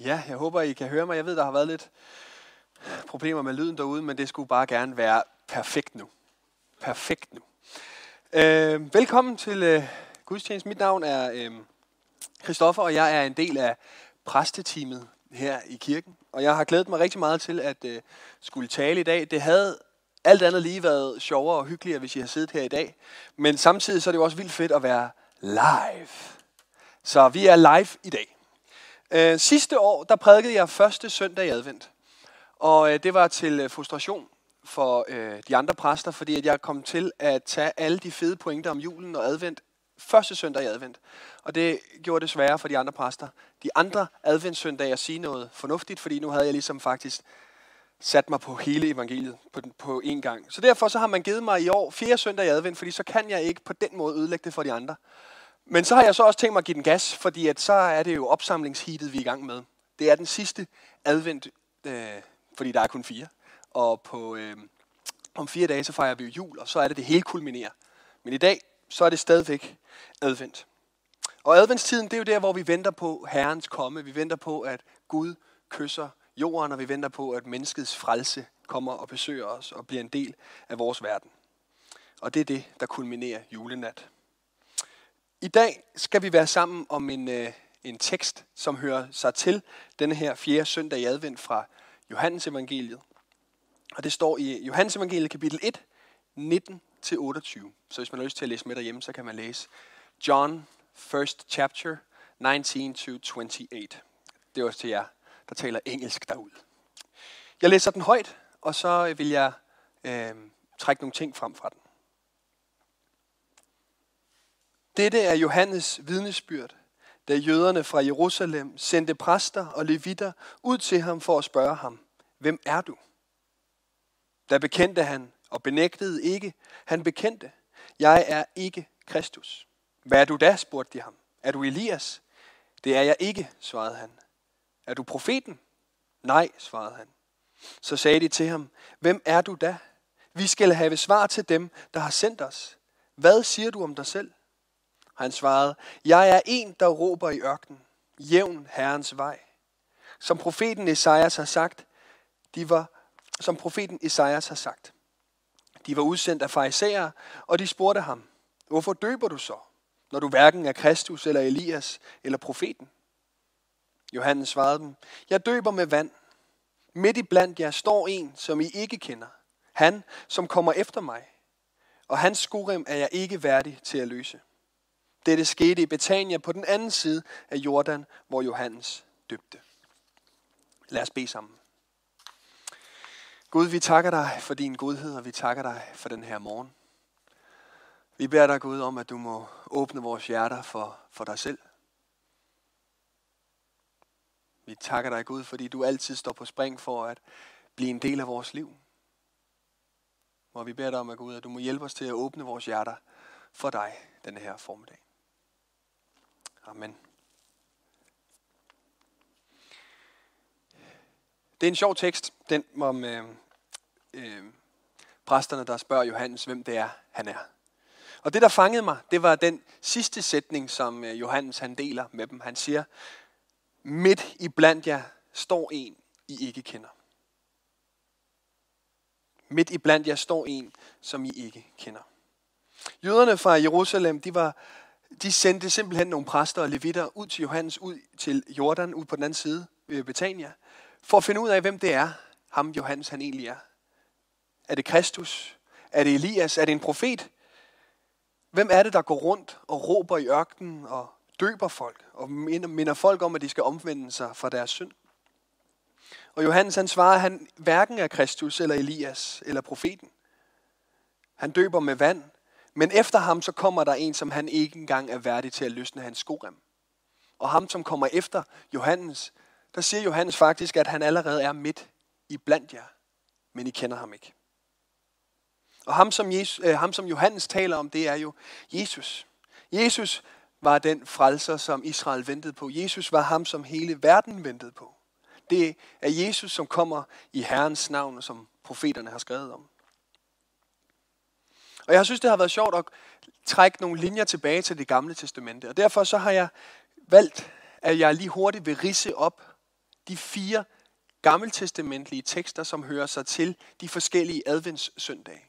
Ja, jeg håber, I kan høre mig. Jeg ved, der har været lidt problemer med lyden derude, men det skulle bare gerne være perfekt nu. Perfekt nu. Øh, velkommen til øh, gudstjeneste. Mit navn er øh, Christoffer, og jeg er en del af præsteteamet her i kirken. Og jeg har glædet mig rigtig meget til at øh, skulle tale i dag. Det havde alt andet lige været sjovere og hyggeligere, hvis I har siddet her i dag. Men samtidig så er det jo også vildt fedt at være live. Så vi er live i dag. Øh, sidste år, der prædikede jeg første søndag i advent. Og øh, det var til øh, frustration for øh, de andre præster, fordi at jeg kom til at tage alle de fede pointer om julen og advent første søndag i advent. Og det gjorde det sværere for de andre præster. De andre adventssøndage at sige noget fornuftigt, fordi nu havde jeg ligesom faktisk sat mig på hele evangeliet på, på én gang. Så derfor så har man givet mig i år fire søndag i advent, fordi så kan jeg ikke på den måde ødelægge det for de andre. Men så har jeg så også tænkt mig at give den gas, fordi at så er det jo opsamlingsheatet, vi er i gang med. Det er den sidste advent, øh, fordi der er kun fire. Og på, øh, om fire dage, så fejrer vi jo jul, og så er det det hele kulminerer. Men i dag, så er det stadigvæk advent. Og adventstiden, det er jo der, hvor vi venter på Herrens komme. Vi venter på, at Gud kysser jorden, og vi venter på, at menneskets frelse kommer og besøger os og bliver en del af vores verden. Og det er det, der kulminerer julenat. I dag skal vi være sammen om en, øh, en tekst, som hører sig til denne her fjerde søndag i advent fra Johannes evangeliet. Og det står i øh, Johannes evangeliet kapitel 1, 19-28. Så hvis man har lyst til at læse med derhjemme, så kan man læse John, first chapter, 19-28. Det er også til jer, der taler engelsk derud. Jeg læser den højt, og så vil jeg øh, trække nogle ting frem fra den. Dette er Johannes vidnesbyrd, da jøderne fra Jerusalem sendte præster og levitter ud til ham for at spørge ham, hvem er du? Da bekendte han og benægtede ikke. Han bekendte, jeg er ikke Kristus. Hvad er du da, spurgte de ham. Er du Elias? Det er jeg ikke, svarede han. Er du profeten? Nej, svarede han. Så sagde de til ham, hvem er du da? Vi skal have svar til dem, der har sendt os. Hvad siger du om dig selv? Han svarede, jeg er en, der råber i ørkenen. Jævn Herrens vej. Som profeten Esajas har sagt, de var, som profeten Esajas har sagt. De var udsendt af farisæere, og de spurgte ham, hvorfor døber du så, når du hverken er Kristus eller Elias eller profeten? Johannes svarede dem, jeg døber med vand. Midt i blandt jer står en, som I ikke kender. Han, som kommer efter mig. Og hans skurim er jeg ikke værdig til at løse. Dette skete i Betania på den anden side af Jordan, hvor Johannes døbte. Lad os bede sammen. Gud, vi takker dig for din godhed, og vi takker dig for den her morgen. Vi beder dig, Gud, om, at du må åbne vores hjerter for, for dig selv. Vi takker dig, Gud, fordi du altid står på spring for at blive en del af vores liv. Og vi beder dig om, at Gud, at du må hjælpe os til at åbne vores hjerter for dig denne her formiddag. Amen. Det er en sjov tekst, den om øh, øh, præsterne, der spørger Johannes, hvem det er, han er. Og det, der fangede mig, det var den sidste sætning, som øh, Johannes han deler med dem. Han siger, midt i blandt jer står en, I ikke kender. Midt i blandt jer står en, som I ikke kender. Jøderne fra Jerusalem, de var de sendte simpelthen nogle præster og levitter ud til Johannes, ud til Jordan, ud på den anden side ved Betania, for at finde ud af, hvem det er, ham Johannes han egentlig er. Er det Kristus? Er det Elias? Er det en profet? Hvem er det, der går rundt og råber i ørkenen og døber folk og minder, folk om, at de skal omvende sig fra deres synd? Og Johannes han svarer, at han hverken er Kristus eller Elias eller profeten. Han døber med vand, men efter ham så kommer der en, som han ikke engang er værdig til at løsne hans skorem. Og ham, som kommer efter Johannes, der siger Johannes faktisk, at han allerede er midt i blandt jer, men I kender ham ikke. Og ham som, Jesus, øh, ham, som Johannes taler om, det er jo Jesus. Jesus var den frelser, som Israel ventede på. Jesus var ham, som hele verden ventede på. Det er Jesus, som kommer i Herrens navn, som profeterne har skrevet om. Og jeg synes, det har været sjovt at trække nogle linjer tilbage til det gamle testamente. Og derfor så har jeg valgt, at jeg lige hurtigt vil rise op de fire gammeltestamentlige tekster, som hører sig til de forskellige adventssøndage.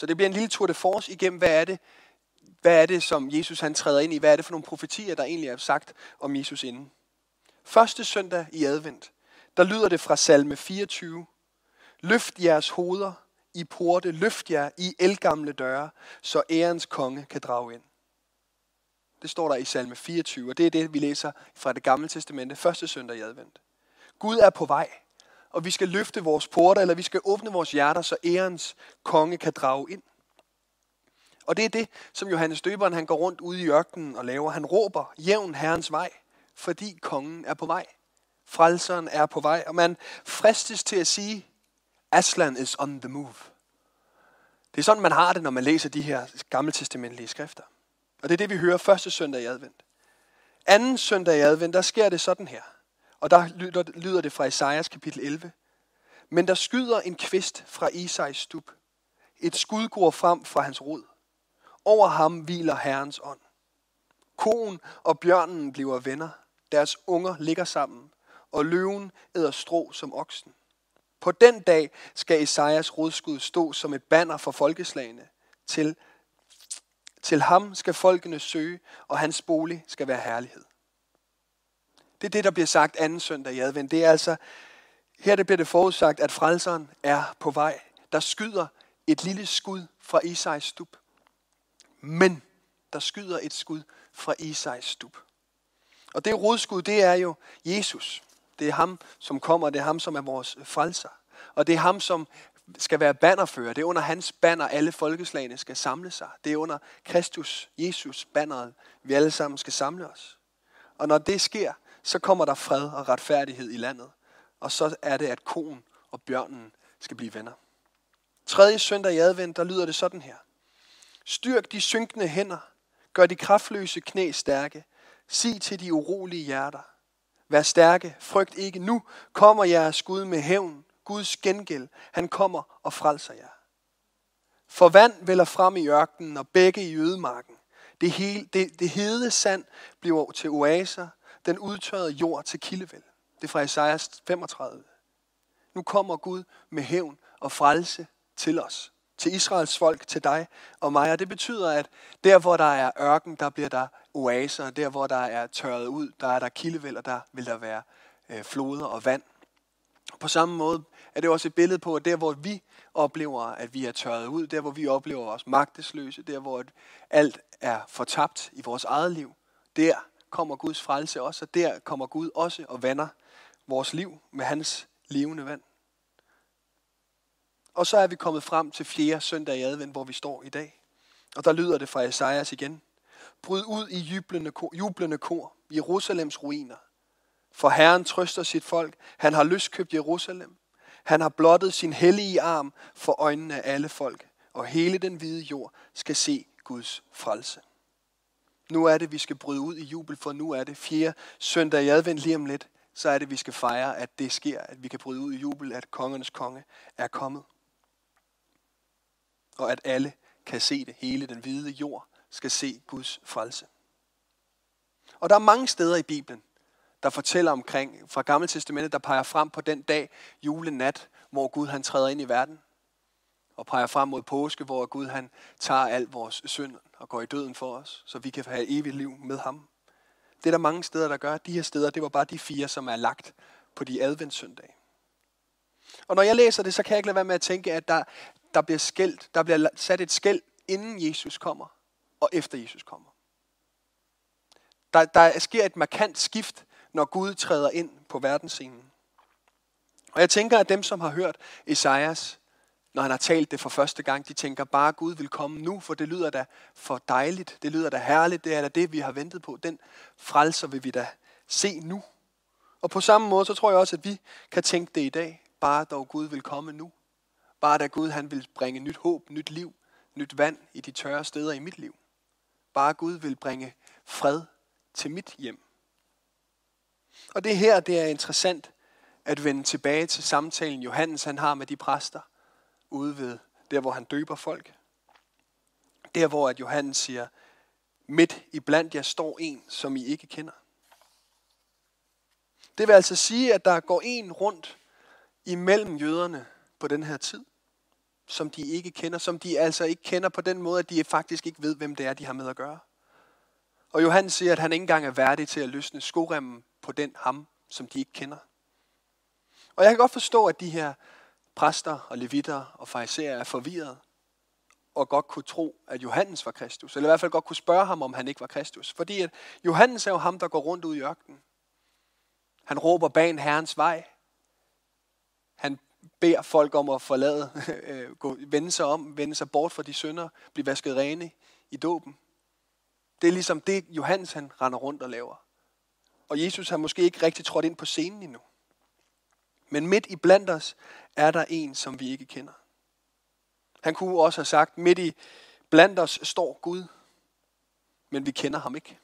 Så det bliver en lille tour de force igennem, hvad er det, hvad er det, som Jesus han træder ind i? Hvad er det for nogle profetier, der egentlig er sagt om Jesus inden? Første søndag i advent, der lyder det fra salme 24. Løft jeres hoveder i porte, løft jer i elgamle døre, så ærens konge kan drage ind. Det står der i salme 24, og det er det, vi læser fra det gamle testamente, første søndag i advent. Gud er på vej, og vi skal løfte vores porter, eller vi skal åbne vores hjerter, så ærens konge kan drage ind. Og det er det, som Johannes Døberen han går rundt ude i ørkenen og laver. Han råber jævn herrens vej, fordi kongen er på vej. Frelseren er på vej, og man fristes til at sige, Aslan is on the move. Det er sådan, man har det, når man læser de her gammeltestamentlige skrifter. Og det er det, vi hører første søndag i advent. Anden søndag i advent, der sker det sådan her. Og der lyder, lyder det fra Esajas kapitel 11. Men der skyder en kvist fra Isais stub. Et skud går frem fra hans rod. Over ham hviler Herrens ånd. Koen og bjørnen bliver venner. Deres unger ligger sammen. Og løven æder strå som oksen. På den dag skal Esajas rodskud stå som et banner for folkeslagene. Til, til ham skal folkene søge, og hans bolig skal være herlighed. Det er det, der bliver sagt anden søndag i advent. Det er altså, her det bliver det forudsagt, at frelseren er på vej. Der skyder et lille skud fra Isais stub. Men der skyder et skud fra Isais stub. Og det rodskud, det er jo Jesus. Det er ham, som kommer, det er ham, som er vores frelser. Og det er ham, som skal være bannerfører. Det er under hans banner, alle folkeslagene skal samle sig. Det er under Kristus, Jesus, banneret, vi alle sammen skal samle os. Og når det sker, så kommer der fred og retfærdighed i landet. Og så er det, at konen og bjørnen skal blive venner. Tredje søndag i advent, der lyder det sådan her. Styrk de synkende hænder. Gør de kraftløse knæ stærke. Sig til de urolige hjerter. Vær stærke, frygt ikke. Nu kommer jeres Gud med hævn. Guds gengæld. Han kommer og frelser jer. For vand vælger frem i ørkenen og begge i ødemarken. Det, hele, det, det hede sand bliver til oaser, den udtørrede jord til kildevæld. Det er fra Esajas 35. Nu kommer Gud med hævn og frelse til os. Til Israels folk, til dig og mig. Og det betyder, at der hvor der er ørken, der bliver der oaser. Der hvor der er tørret ud, der er der kildevæld, og der vil der være øh, floder og vand. På samme måde er det også et billede på, at der hvor vi oplever, at vi er tørret ud, der hvor vi oplever os magtesløse, der hvor alt er fortabt i vores eget liv, der kommer Guds frelse også, og der kommer Gud også og vander vores liv med hans levende vand. Og så er vi kommet frem til fjerde søndag i advent, hvor vi står i dag. Og der lyder det fra Esajas igen. Bryd ud i jublende kor, jublende kor, Jerusalems ruiner. For Herren trøster sit folk. Han har løskøbt Jerusalem. Han har blottet sin hellige arm for øjnene af alle folk. Og hele den hvide jord skal se Guds frelse. Nu er det, vi skal bryde ud i jubel, for nu er det fjerde søndag i advent lige om lidt. Så er det, vi skal fejre, at det sker, at vi kan bryde ud i jubel, at kongernes konge er kommet. Og at alle kan se det. Hele den hvide jord skal se Guds frelse. Og der er mange steder i Bibelen, der fortæller omkring, fra Gamle Testamentet, der peger frem på den dag, julenat, hvor Gud han træder ind i verden. Og peger frem mod påske, hvor Gud han tager al vores synd og går i døden for os, så vi kan have evigt liv med ham. Det er der mange steder, der gør. De her steder, det var bare de fire, som er lagt på de adventssøndage. Og når jeg læser det, så kan jeg ikke lade være med at tænke, at der, der bliver skældt, der bliver sat et skæld, inden Jesus kommer, og efter Jesus kommer. Der, der sker et markant skift, når Gud træder ind på verdensscenen. Og jeg tænker, at dem, som har hørt Esajas når han har talt det for første gang. De tænker bare, at Gud vil komme nu, for det lyder da for dejligt. Det lyder da herligt. Det er da det, vi har ventet på. Den frelser vil vi da se nu. Og på samme måde, så tror jeg også, at vi kan tænke det i dag. Bare dog Gud vil komme nu. Bare da Gud han vil bringe nyt håb, nyt liv, nyt vand i de tørre steder i mit liv. Bare Gud vil bringe fred til mit hjem. Og det her, det er interessant at vende tilbage til samtalen, Johannes han har med de præster ude ved der, hvor han døber folk. Der, hvor at Johannes siger, midt i blandt jer står en, som I ikke kender. Det vil altså sige, at der går en rundt imellem jøderne på den her tid, som de ikke kender, som de altså ikke kender på den måde, at de faktisk ikke ved, hvem det er, de har med at gøre. Og Johannes siger, at han ikke engang er værdig til at løsne skoremmen på den ham, som de ikke kender. Og jeg kan godt forstå, at de her præster og levitter og fariserer er forvirret og godt kunne tro, at Johannes var Kristus. Eller i hvert fald godt kunne spørge ham, om han ikke var Kristus. Fordi at Johannes er jo ham, der går rundt ud i ørkenen. Han råber bag herrens vej. Han beder folk om at forlade, øh, gå, vende sig om, vende sig bort fra de synder, blive vasket rene i dåben. Det er ligesom det, Johannes han render rundt og laver. Og Jesus har måske ikke rigtig trådt ind på scenen endnu. Men midt i blandt os er der en, som vi ikke kender. Han kunne også have sagt, midt i blandt os står Gud, men vi kender ham ikke.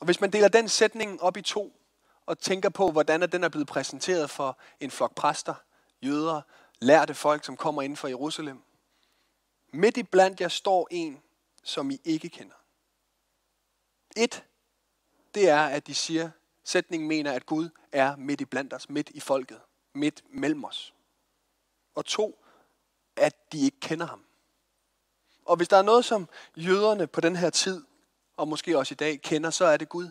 Og hvis man deler den sætning op i to, og tænker på, hvordan den er blevet præsenteret for en flok præster, jøder, lærte folk, som kommer ind fra Jerusalem. Midt i blandt jer står en, som I ikke kender. Et, det er, at de siger, sætningen mener, at Gud er midt i blandt os, midt i folket, midt mellem os. Og to, at de ikke kender ham. Og hvis der er noget, som jøderne på den her tid, og måske også i dag, kender, så er det Gud.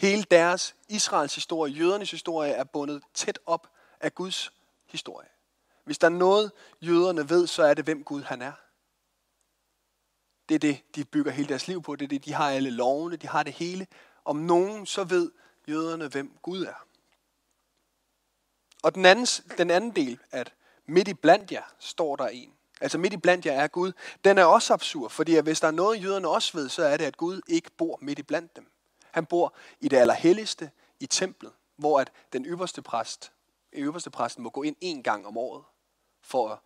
Hele deres Israels historie, jødernes historie, er bundet tæt op af Guds historie. Hvis der er noget, jøderne ved, så er det, hvem Gud han er. Det er det, de bygger hele deres liv på. Det er det, de har alle lovene, de har det hele. Om nogen, så ved jøderne, hvem Gud er. Og den anden, den anden del, at midt i blandt jer står der en. Altså midt i blandt jer er Gud. Den er også absurd, fordi hvis der er noget, jøderne også ved, så er det, at Gud ikke bor midt i blandt dem. Han bor i det allerhelligste, i templet, hvor at den øverste præst, øverste præsten må gå ind en gang om året for at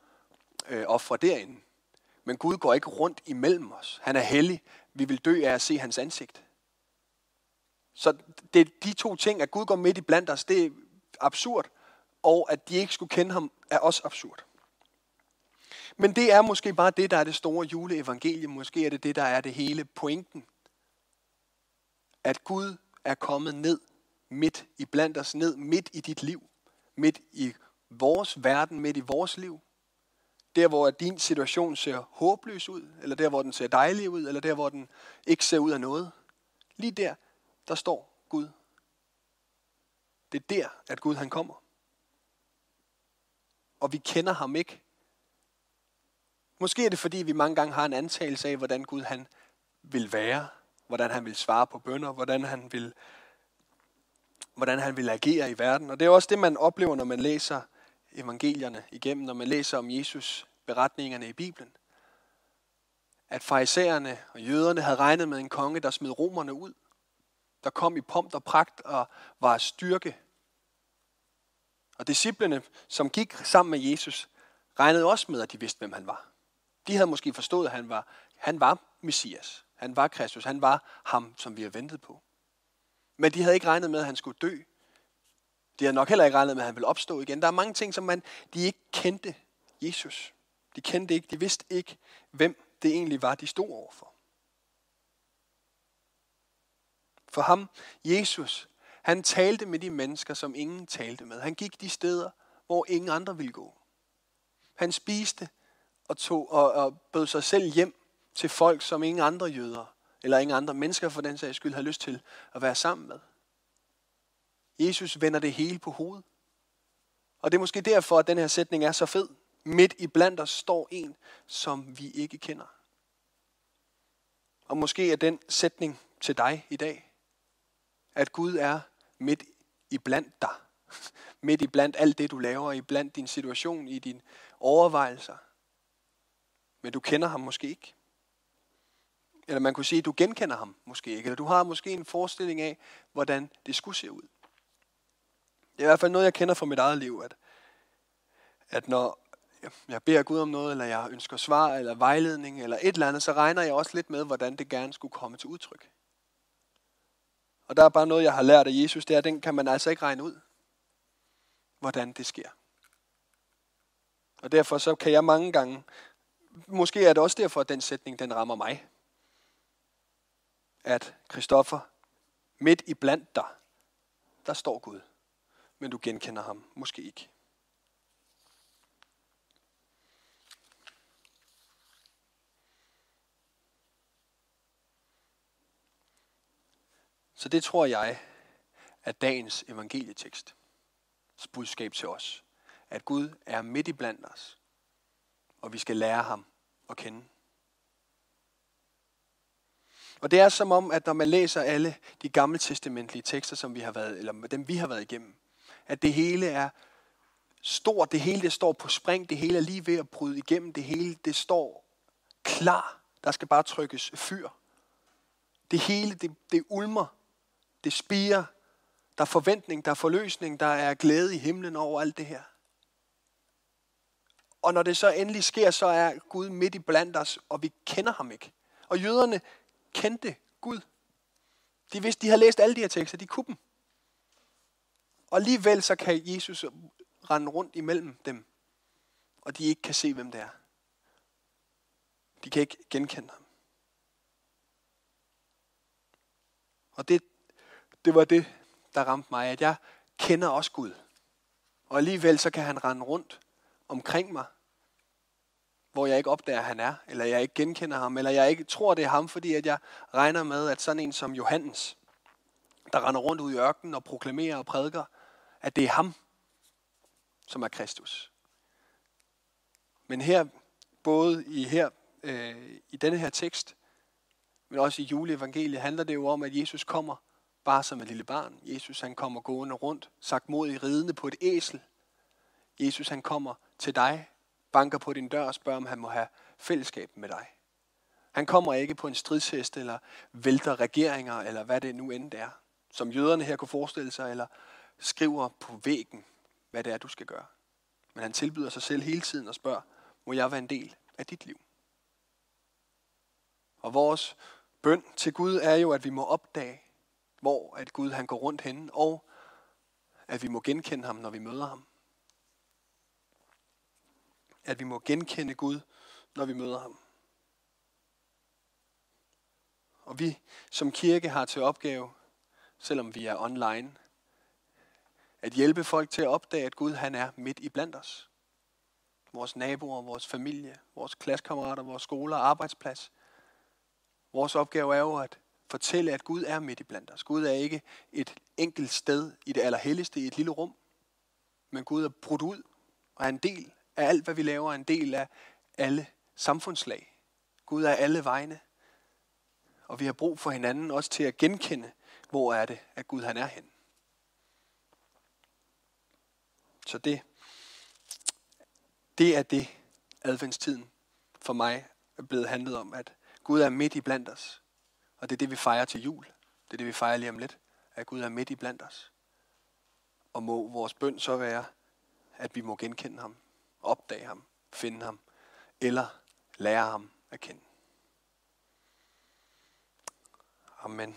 øh, ofre derinde. Men Gud går ikke rundt imellem os. Han er hellig. Vi vil dø af at se hans ansigt. Så det, de to ting, at Gud går midt i blandt os, det er absurd, og at de ikke skulle kende ham, er også absurd. Men det er måske bare det, der er det store juleevangelium. Måske er det det, der er det hele pointen. At Gud er kommet ned midt i blandt os, ned midt i dit liv. Midt i vores verden, midt i vores liv. Der, hvor din situation ser håbløs ud, eller der, hvor den ser dejlig ud, eller der, hvor den ikke ser ud af noget. Lige der, der står Gud. Det er der, at Gud han kommer. Og vi kender ham ikke. Måske er det fordi, vi mange gange har en antagelse af, hvordan Gud han vil være, hvordan han vil svare på bønder, hvordan han vil, hvordan han vil agere i verden. Og det er også det, man oplever, når man læser evangelierne igennem, når man læser om Jesus beretningerne i Bibelen. At farisæerne og jøderne havde regnet med en konge, der smed romerne ud der kom i pomp og pragt og var styrke. Og disciplene, som gik sammen med Jesus, regnede også med, at de vidste, hvem han var. De havde måske forstået, at han var, han var Messias. Han var Kristus. Han var ham, som vi har ventet på. Men de havde ikke regnet med, at han skulle dø. De havde nok heller ikke regnet med, at han ville opstå igen. Der er mange ting, som man, de ikke kendte Jesus. De kendte ikke, de vidste ikke, hvem det egentlig var, de stod overfor. For ham, Jesus, han talte med de mennesker, som ingen talte med. Han gik de steder, hvor ingen andre ville gå. Han spiste og, tog, og, og bød sig selv hjem til folk, som ingen andre jøder, eller ingen andre mennesker for den sags skyld, har lyst til at være sammen med. Jesus vender det hele på hovedet. Og det er måske derfor, at den her sætning er så fed. Midt i blandt os står en, som vi ikke kender. Og måske er den sætning til dig i dag at Gud er midt i blandt dig. Midt i blandt alt det, du laver, i blandt din situation, i dine overvejelser. Men du kender ham måske ikke. Eller man kunne sige, at du genkender ham måske ikke. Eller du har måske en forestilling af, hvordan det skulle se ud. Det er i hvert fald noget, jeg kender fra mit eget liv, at, at når jeg beder Gud om noget, eller jeg ønsker svar, eller vejledning, eller et eller andet, så regner jeg også lidt med, hvordan det gerne skulle komme til udtryk. Og der er bare noget, jeg har lært af Jesus, det er, at den kan man altså ikke regne ud, hvordan det sker. Og derfor så kan jeg mange gange, måske er det også derfor, at den sætning, den rammer mig. At Kristoffer, Midt i blandt dig, der står Gud. Men du genkender ham måske ikke. Så det tror jeg er dagens evangelietekst. Budskab til os. At Gud er midt i blandt os. Og vi skal lære ham at kende. Og det er som om, at når man læser alle de gamle testamentlige tekster, som vi har været, eller dem vi har været igennem, at det hele er stort, det hele det står på spring, det hele er lige ved at bryde igennem, det hele det står klar. Der skal bare trykkes fyr. Det hele, det, det ulmer, det spiger, der er forventning, der er forløsning, der er glæde i himlen over alt det her. Og når det så endelig sker, så er Gud midt i blandt os, og vi kender ham ikke. Og jøderne kendte Gud. De vidste, de havde læst alle de her tekster, de kunne dem. Og alligevel så kan Jesus rende rundt imellem dem, og de ikke kan se, hvem det er. De kan ikke genkende ham. Og det, det var det, der ramte mig, at jeg kender også Gud. Og alligevel så kan han rende rundt omkring mig, hvor jeg ikke opdager, at han er, eller jeg ikke genkender ham, eller jeg ikke tror, det er ham, fordi at jeg regner med, at sådan en som Johannes, der render rundt ud i ørkenen og proklamerer og prædiker, at det er ham, som er Kristus. Men her, både i her øh, i denne her tekst, men også i juleevangeliet, handler det jo om, at Jesus kommer bare som et lille barn. Jesus han kommer gående rundt, sagt mod i ridende på et æsel. Jesus han kommer til dig, banker på din dør og spørger, om han må have fællesskab med dig. Han kommer ikke på en stridshest eller vælter regeringer, eller hvad det nu end er, som jøderne her kunne forestille sig, eller skriver på væggen, hvad det er, du skal gøre. Men han tilbyder sig selv hele tiden og spørger, må jeg være en del af dit liv? Og vores bøn til Gud er jo, at vi må opdage, hvor at Gud han går rundt henne, og at vi må genkende ham, når vi møder ham. At vi må genkende Gud, når vi møder ham. Og vi som kirke har til opgave, selvom vi er online, at hjælpe folk til at opdage, at Gud han er midt i blandt os. Vores naboer, vores familie, vores klassekammerater, vores skoler, arbejdsplads. Vores opgave er jo at fortælle, at Gud er midt i blandt os. Gud er ikke et enkelt sted i det allerhelligste i et lille rum, men Gud er brudt ud og er en del af alt, hvad vi laver, en del af alle samfundslag. Gud er alle vegne, og vi har brug for hinanden også til at genkende, hvor er det, at Gud han er hen. Så det, det er det, adventstiden for mig er blevet handlet om, at Gud er midt i blandt os. Og det er det, vi fejrer til jul. Det er det, vi fejrer lige om lidt. At Gud er midt i blandt os. Og må vores bøn så være, at vi må genkende ham, opdage ham, finde ham, eller lære ham at kende. Amen.